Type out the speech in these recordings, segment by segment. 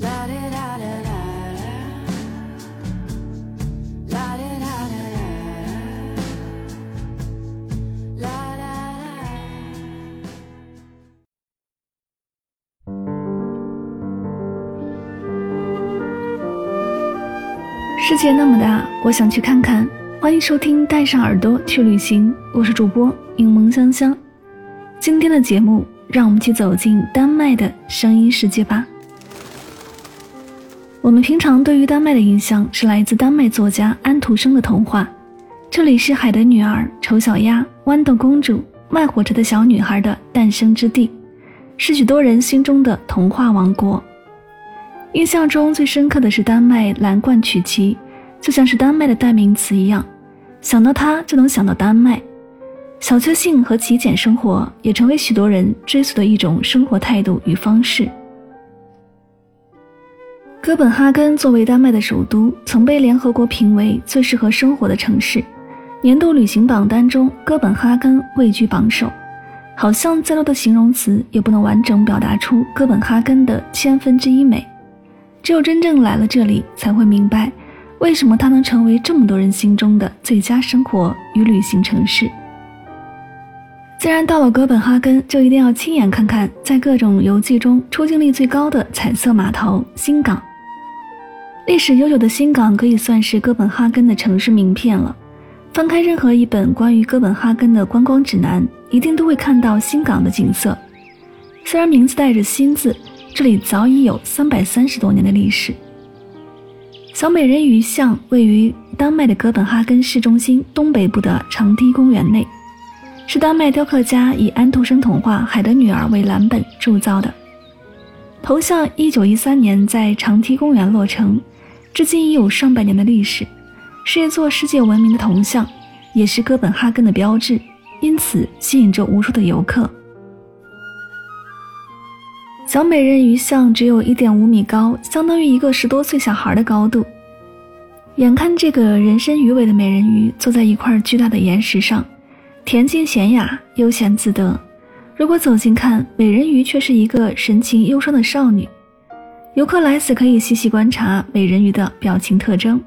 啦啦世界那么大，我想去看看。欢迎收听《带上耳朵去旅行》，我是主播柠檬香香。今天的节目，让我们去走进丹麦的声音世界吧。我们平常对于丹麦的印象是来自丹麦作家安徒生的童话，这里是《海的女儿》《丑小鸭》《豌豆公主》《卖火车的小女孩》的诞生之地，是许多人心中的童话王国。印象中最深刻的是丹麦蓝罐曲奇，就像是丹麦的代名词一样，想到它就能想到丹麦。小确幸和极简生活也成为许多人追溯的一种生活态度与方式。哥本哈根作为丹麦的首都，曾被联合国评为最适合生活的城市，年度旅行榜单中，哥本哈根位居榜首。好像再多的形容词也不能完整表达出哥本哈根的千分之一美。只有真正来了这里，才会明白，为什么它能成为这么多人心中的最佳生活与旅行城市。既然到了哥本哈根，就一定要亲眼看看在各种游记中出镜率最高的彩色码头——新港。历史悠久的新港可以算是哥本哈根的城市名片了。翻开任何一本关于哥本哈根的观光指南，一定都会看到新港的景色。虽然名字带着“新”字。这里早已有三百三十多年的历史。小美人鱼像位于丹麦的哥本哈根市中心东北部的长堤公园内，是丹麦雕刻家以安徒生童话《海的女儿》为蓝本铸造的。头像一九一三年在长堤公园落成，至今已有上百年的历史，是一座世界闻名的铜像，也是哥本哈根的标志，因此吸引着无数的游客。小美人鱼像只有一点五米高，相当于一个十多岁小孩的高度。眼看这个人身鱼尾的美人鱼坐在一块巨大的岩石上，恬静娴雅，悠闲自得。如果走近看，美人鱼却是一个神情忧伤的少女。游客来此可以细细观察美人鱼的表情特征。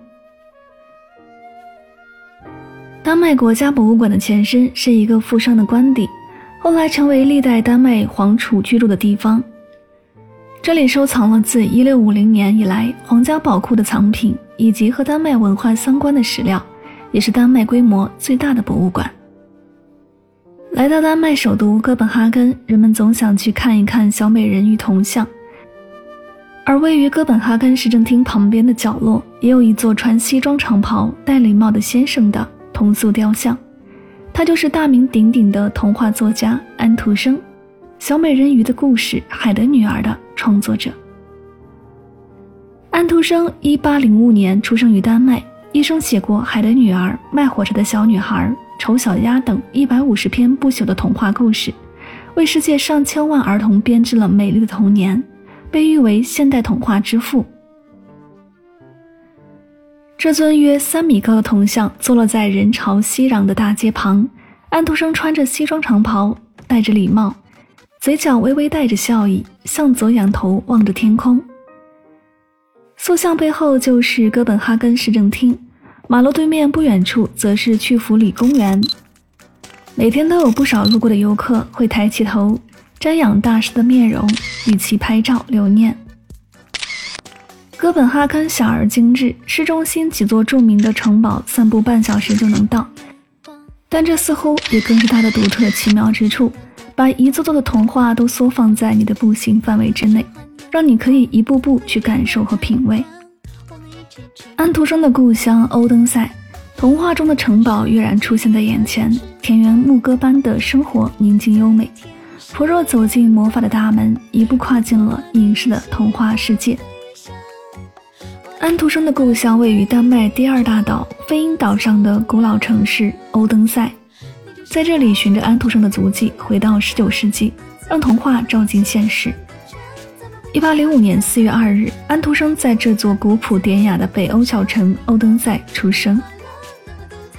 丹麦国家博物馆的前身是一个富商的官邸，后来成为历代丹麦皇储居住的地方。这里收藏了自1650年以来皇家宝库的藏品，以及和丹麦文化相关的史料，也是丹麦规模最大的博物馆。来到丹麦首都哥本哈根，人们总想去看一看小美人鱼铜像。而位于哥本哈根市政厅旁边的角落，也有一座穿西装长袍、戴礼帽的先生的铜塑雕像，他就是大名鼎鼎的童话作家安徒生。小美人鱼的故事，《海的女儿》的创作者安徒生，一八零五年出生于丹麦，一生写过《海的女儿》《卖火柴的小女孩》《丑小鸭》等一百五十篇不朽的童话故事，为世界上千万儿童编织了美丽的童年，被誉为现代童话之父。这尊约三米高的铜像坐落在人潮熙攘的大街旁，安徒生穿着西装长袍，戴着礼帽。嘴角微微带着笑意，向左仰头望着天空。塑像背后就是哥本哈根市政厅，马路对面不远处则是去弗里公园。每天都有不少路过的游客会抬起头瞻仰大师的面容，与其拍照留念。哥本哈根小而精致，市中心几座著名的城堡，散步半小时就能到。但这似乎也更是它的独特奇妙之处。把一座座的童话都缩放在你的步行范围之内，让你可以一步步去感受和品味。安徒生的故乡欧登塞，童话中的城堡跃然出现在眼前，田园牧歌般的生活宁静优美。普若走进魔法的大门，一步跨进了隐士的童话世界。安徒生的故乡位于丹麦第二大岛飞鹰岛上的古老城市欧登塞，在这里循着安徒生的足迹回到19世纪，让童话照进现实。1805年4月2日，安徒生在这座古朴典雅的北欧小城欧登塞出生。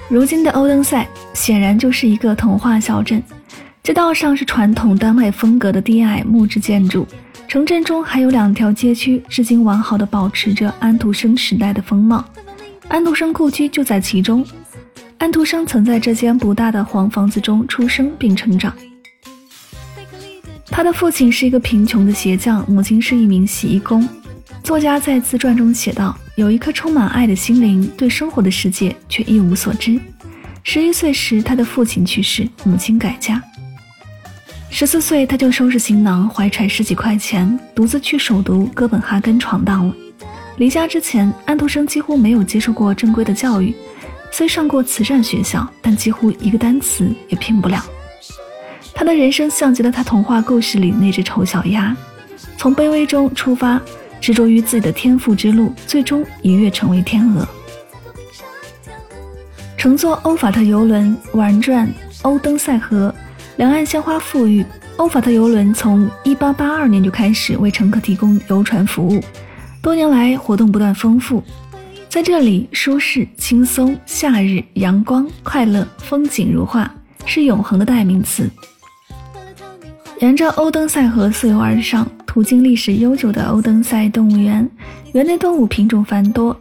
如今的欧登塞显然就是一个童话小镇，街道上是传统丹麦风格的低矮木质建筑。城镇中还有两条街区，至今完好的保持着安徒生时代的风貌。安徒生故居就在其中。安徒生曾在这间不大的黄房子中出生并成长。他的父亲是一个贫穷的鞋匠，母亲是一名洗衣工。作家在自传中写道：“有一颗充满爱的心灵，对生活的世界却一无所知。”十一岁时，他的父亲去世，母亲改嫁。十四岁，他就收拾行囊，怀揣十几块钱，独自去首都哥本哈根闯荡了。离家之前，安徒生几乎没有接受过正规的教育，虽上过慈善学校，但几乎一个单词也拼不了。他的人生像极了他童话故事里那只丑小鸭，从卑微中出发，执着于自己的天赋之路，最终一跃成为天鹅。乘坐欧法特游轮玩转欧登塞河。两岸鲜花馥郁，欧法特游轮从1882年就开始为乘客提供游船服务，多年来活动不断丰富。在这里，舒适、轻松、夏日、阳光、快乐、风景如画，是永恒的代名词。沿着欧登塞河溯游而上，途经历史悠久的欧登塞动物园，园内动物品种繁多。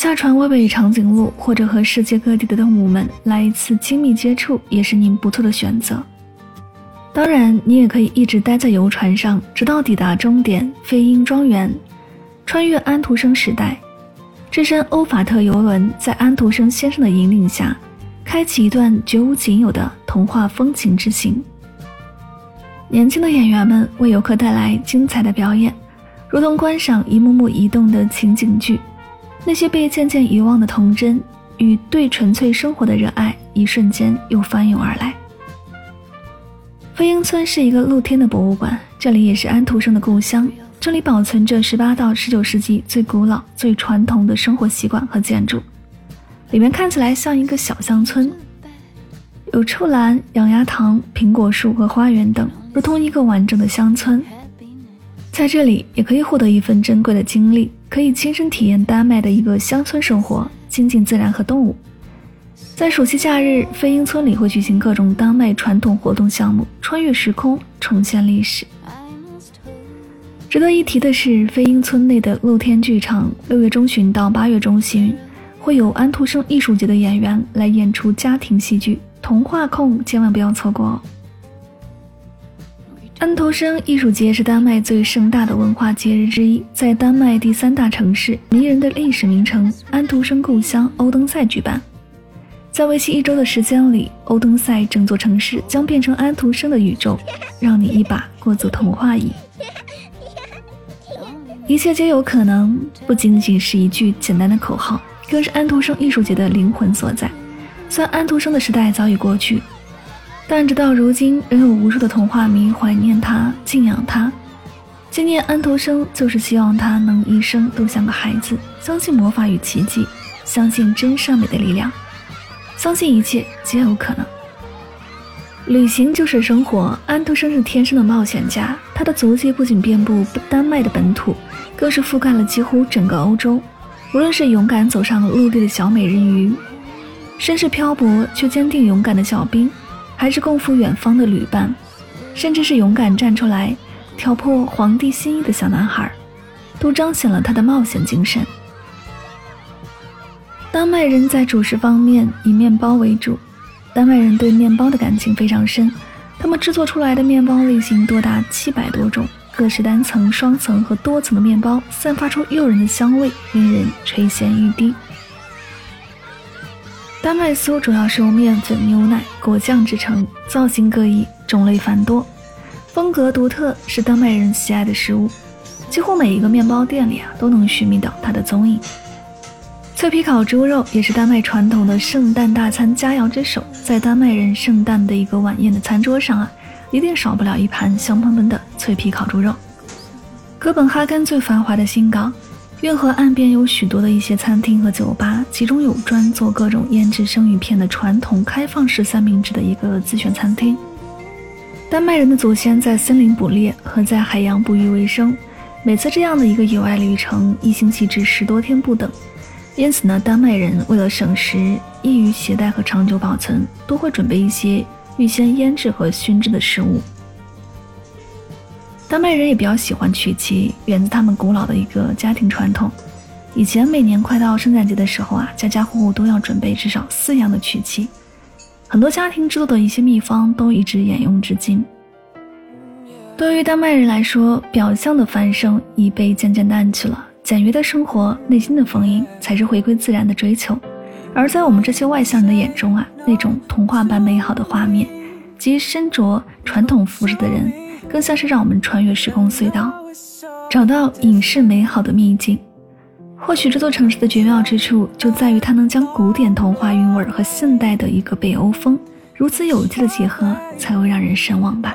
下船喂喂长颈鹿，或者和世界各地的动物们来一次亲密接触，也是您不错的选择。当然，你也可以一直待在游船上，直到抵达终点飞鹰庄园，穿越安徒生时代，置身欧法特游轮，在安徒生先生的引领下，开启一段绝无仅有的童话风情之行。年轻的演员们为游客带来精彩的表演，如同观赏一幕幕移动的情景剧。那些被渐渐遗忘的童真与对纯粹生活的热爱，一瞬间又翻涌而来。飞鹰村是一个露天的博物馆，这里也是安徒生的故乡。这里保存着十八到十九世纪最古老、最传统的生活习惯和建筑，里面看起来像一个小乡村，有畜栏、养鸭塘、苹果树和花园等，如同一个完整的乡村。在这里也可以获得一份珍贵的经历，可以亲身体验丹麦的一个乡村生活，亲近自然和动物。在暑期假日，飞鹰村里会举行各种丹麦传统活动项目，穿越时空，重现历史。值得一提的是，飞鹰村内的露天剧场，六月中旬到八月中旬，会有安徒生艺术节的演员来演出家庭戏剧，童话控千万不要错过哦。安徒生艺术节是丹麦最盛大的文化节日之一，在丹麦第三大城市、迷人的历史名城安徒生故乡欧登塞举办。在为期一周的时间里，欧登塞整座城市将变成安徒生的宇宙，让你一把过足童话瘾。一切皆有可能，不仅仅是一句简单的口号，更是安徒生艺术节的灵魂所在。虽然安徒生的时代早已过去。但直到如今，仍有无数的童话迷怀念他、敬仰他。纪念安徒生，就是希望他能一生都像个孩子，相信魔法与奇迹，相信真善美的力量，相信一切皆有可能。旅行就是生活，安徒生是天生的冒险家，他的足迹不仅遍布丹麦的本土，更是覆盖了几乎整个欧洲。无论是勇敢走上了陆地的小美人鱼，身世漂泊却坚定勇敢的小兵。还是共赴远方的旅伴，甚至是勇敢站出来挑破皇帝心意的小男孩，都彰显了他的冒险精神。丹麦人在主食方面以面包为主，丹麦人对面包的感情非常深，他们制作出来的面包类型多达七百多种，各式单层、双层和多层的面包散发出诱人的香味，令人垂涎欲滴。丹麦酥主要是由面粉、牛奶、果酱制成，造型各异，种类繁多，风格独特，是丹麦人喜爱的食物。几乎每一个面包店里啊，都能寻觅到它的踪影。脆皮烤猪肉也是丹麦传统的圣诞大餐佳肴之首，在丹麦人圣诞的一个晚宴的餐桌上啊，一定少不了一盘香喷喷的脆皮烤猪肉。哥本哈根最繁华的新港，运河岸边有许多的一些餐厅和酒吧，其中有专做各种腌制生鱼片的传统开放式三明治的一个自选餐厅。丹麦人的祖先在森林捕猎和在海洋捕鱼为生，每次这样的一个野外旅程，一星期至十多天不等。因此呢，丹麦人为了省时、易于携带和长久保存，都会准备一些预先腌制和熏制的食物。丹麦人也比较喜欢曲奇，源自他们古老的一个家庭传统。以前每年快到圣诞节的时候啊，家家户户都要准备至少四样的曲奇。很多家庭制作的一些秘方都一直沿用至今。对于丹麦人来说，表象的繁盛已被渐渐淡去了，简约的生活、内心的丰盈才是回归自然的追求。而在我们这些外向人的眼中啊，那种童话般美好的画面，及身着传统服饰的人。更像是让我们穿越时空隧道，找到影视美好的秘境。或许这座城市的绝妙之处就在于它能将古典童话韵味和现代的一个北欧风如此有机的结合，才会让人神往吧。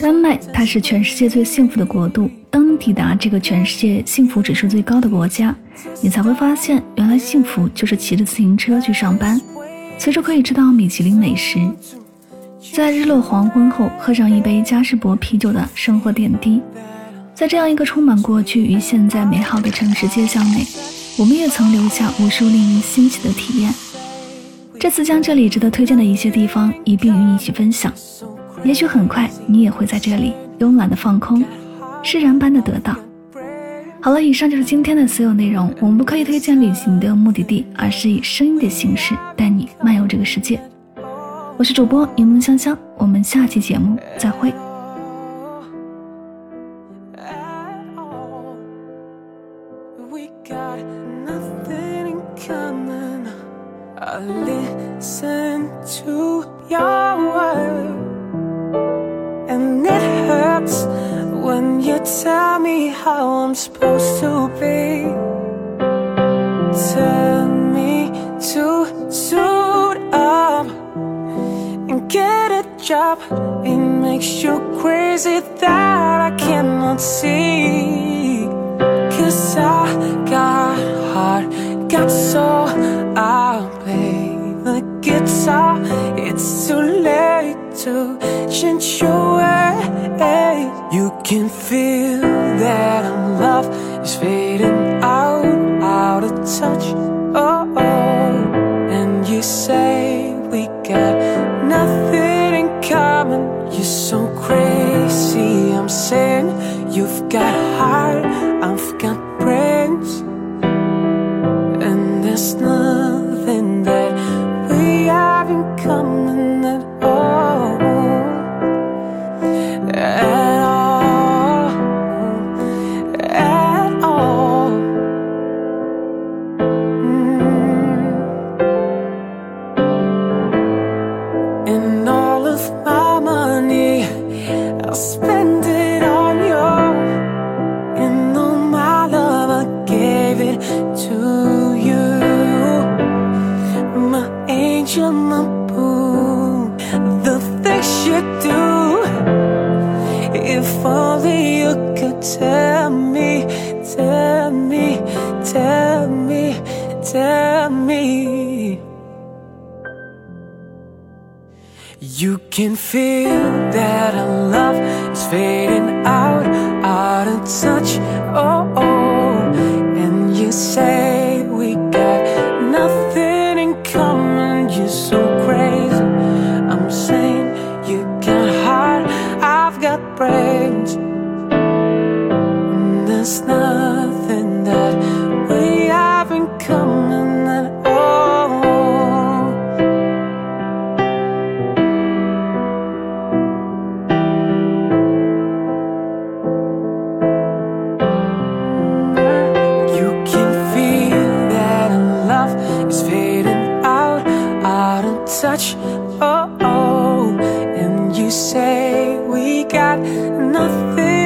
丹麦，它是全世界最幸福的国度。当你抵达这个全世界幸福指数最高的国家，你才会发现，原来幸福就是骑着自行车去上班，随时可以吃到米其林美食。在日落黄昏后，喝上一杯嘉士伯啤酒的生活点滴，在这样一个充满过去与现在美好的城市街巷内，我们也曾留下无数令人欣喜的体验。这次将这里值得推荐的一些地方一并与你一起分享，也许很快你也会在这里慵懒的放空，释然般的得到。好了，以上就是今天的所有内容。我们不刻意推荐旅行的目的地，而是以声音的形式带你漫游这个世界。我是主播柠檬香香，我们下期节目再会。Job. It makes you crazy that I cannot see. Cause I got heart, got soul. I'll play the guitar. It's too late to change your way. You can feel that love is fading out, out of touch crazy, I'm saying You've got heart, The things you do If only you could tell me Tell me, tell me, tell me You can feel that our love is fading out, out of touch. Oh, oh. and you say touch. Oh, oh, and you say we got nothing.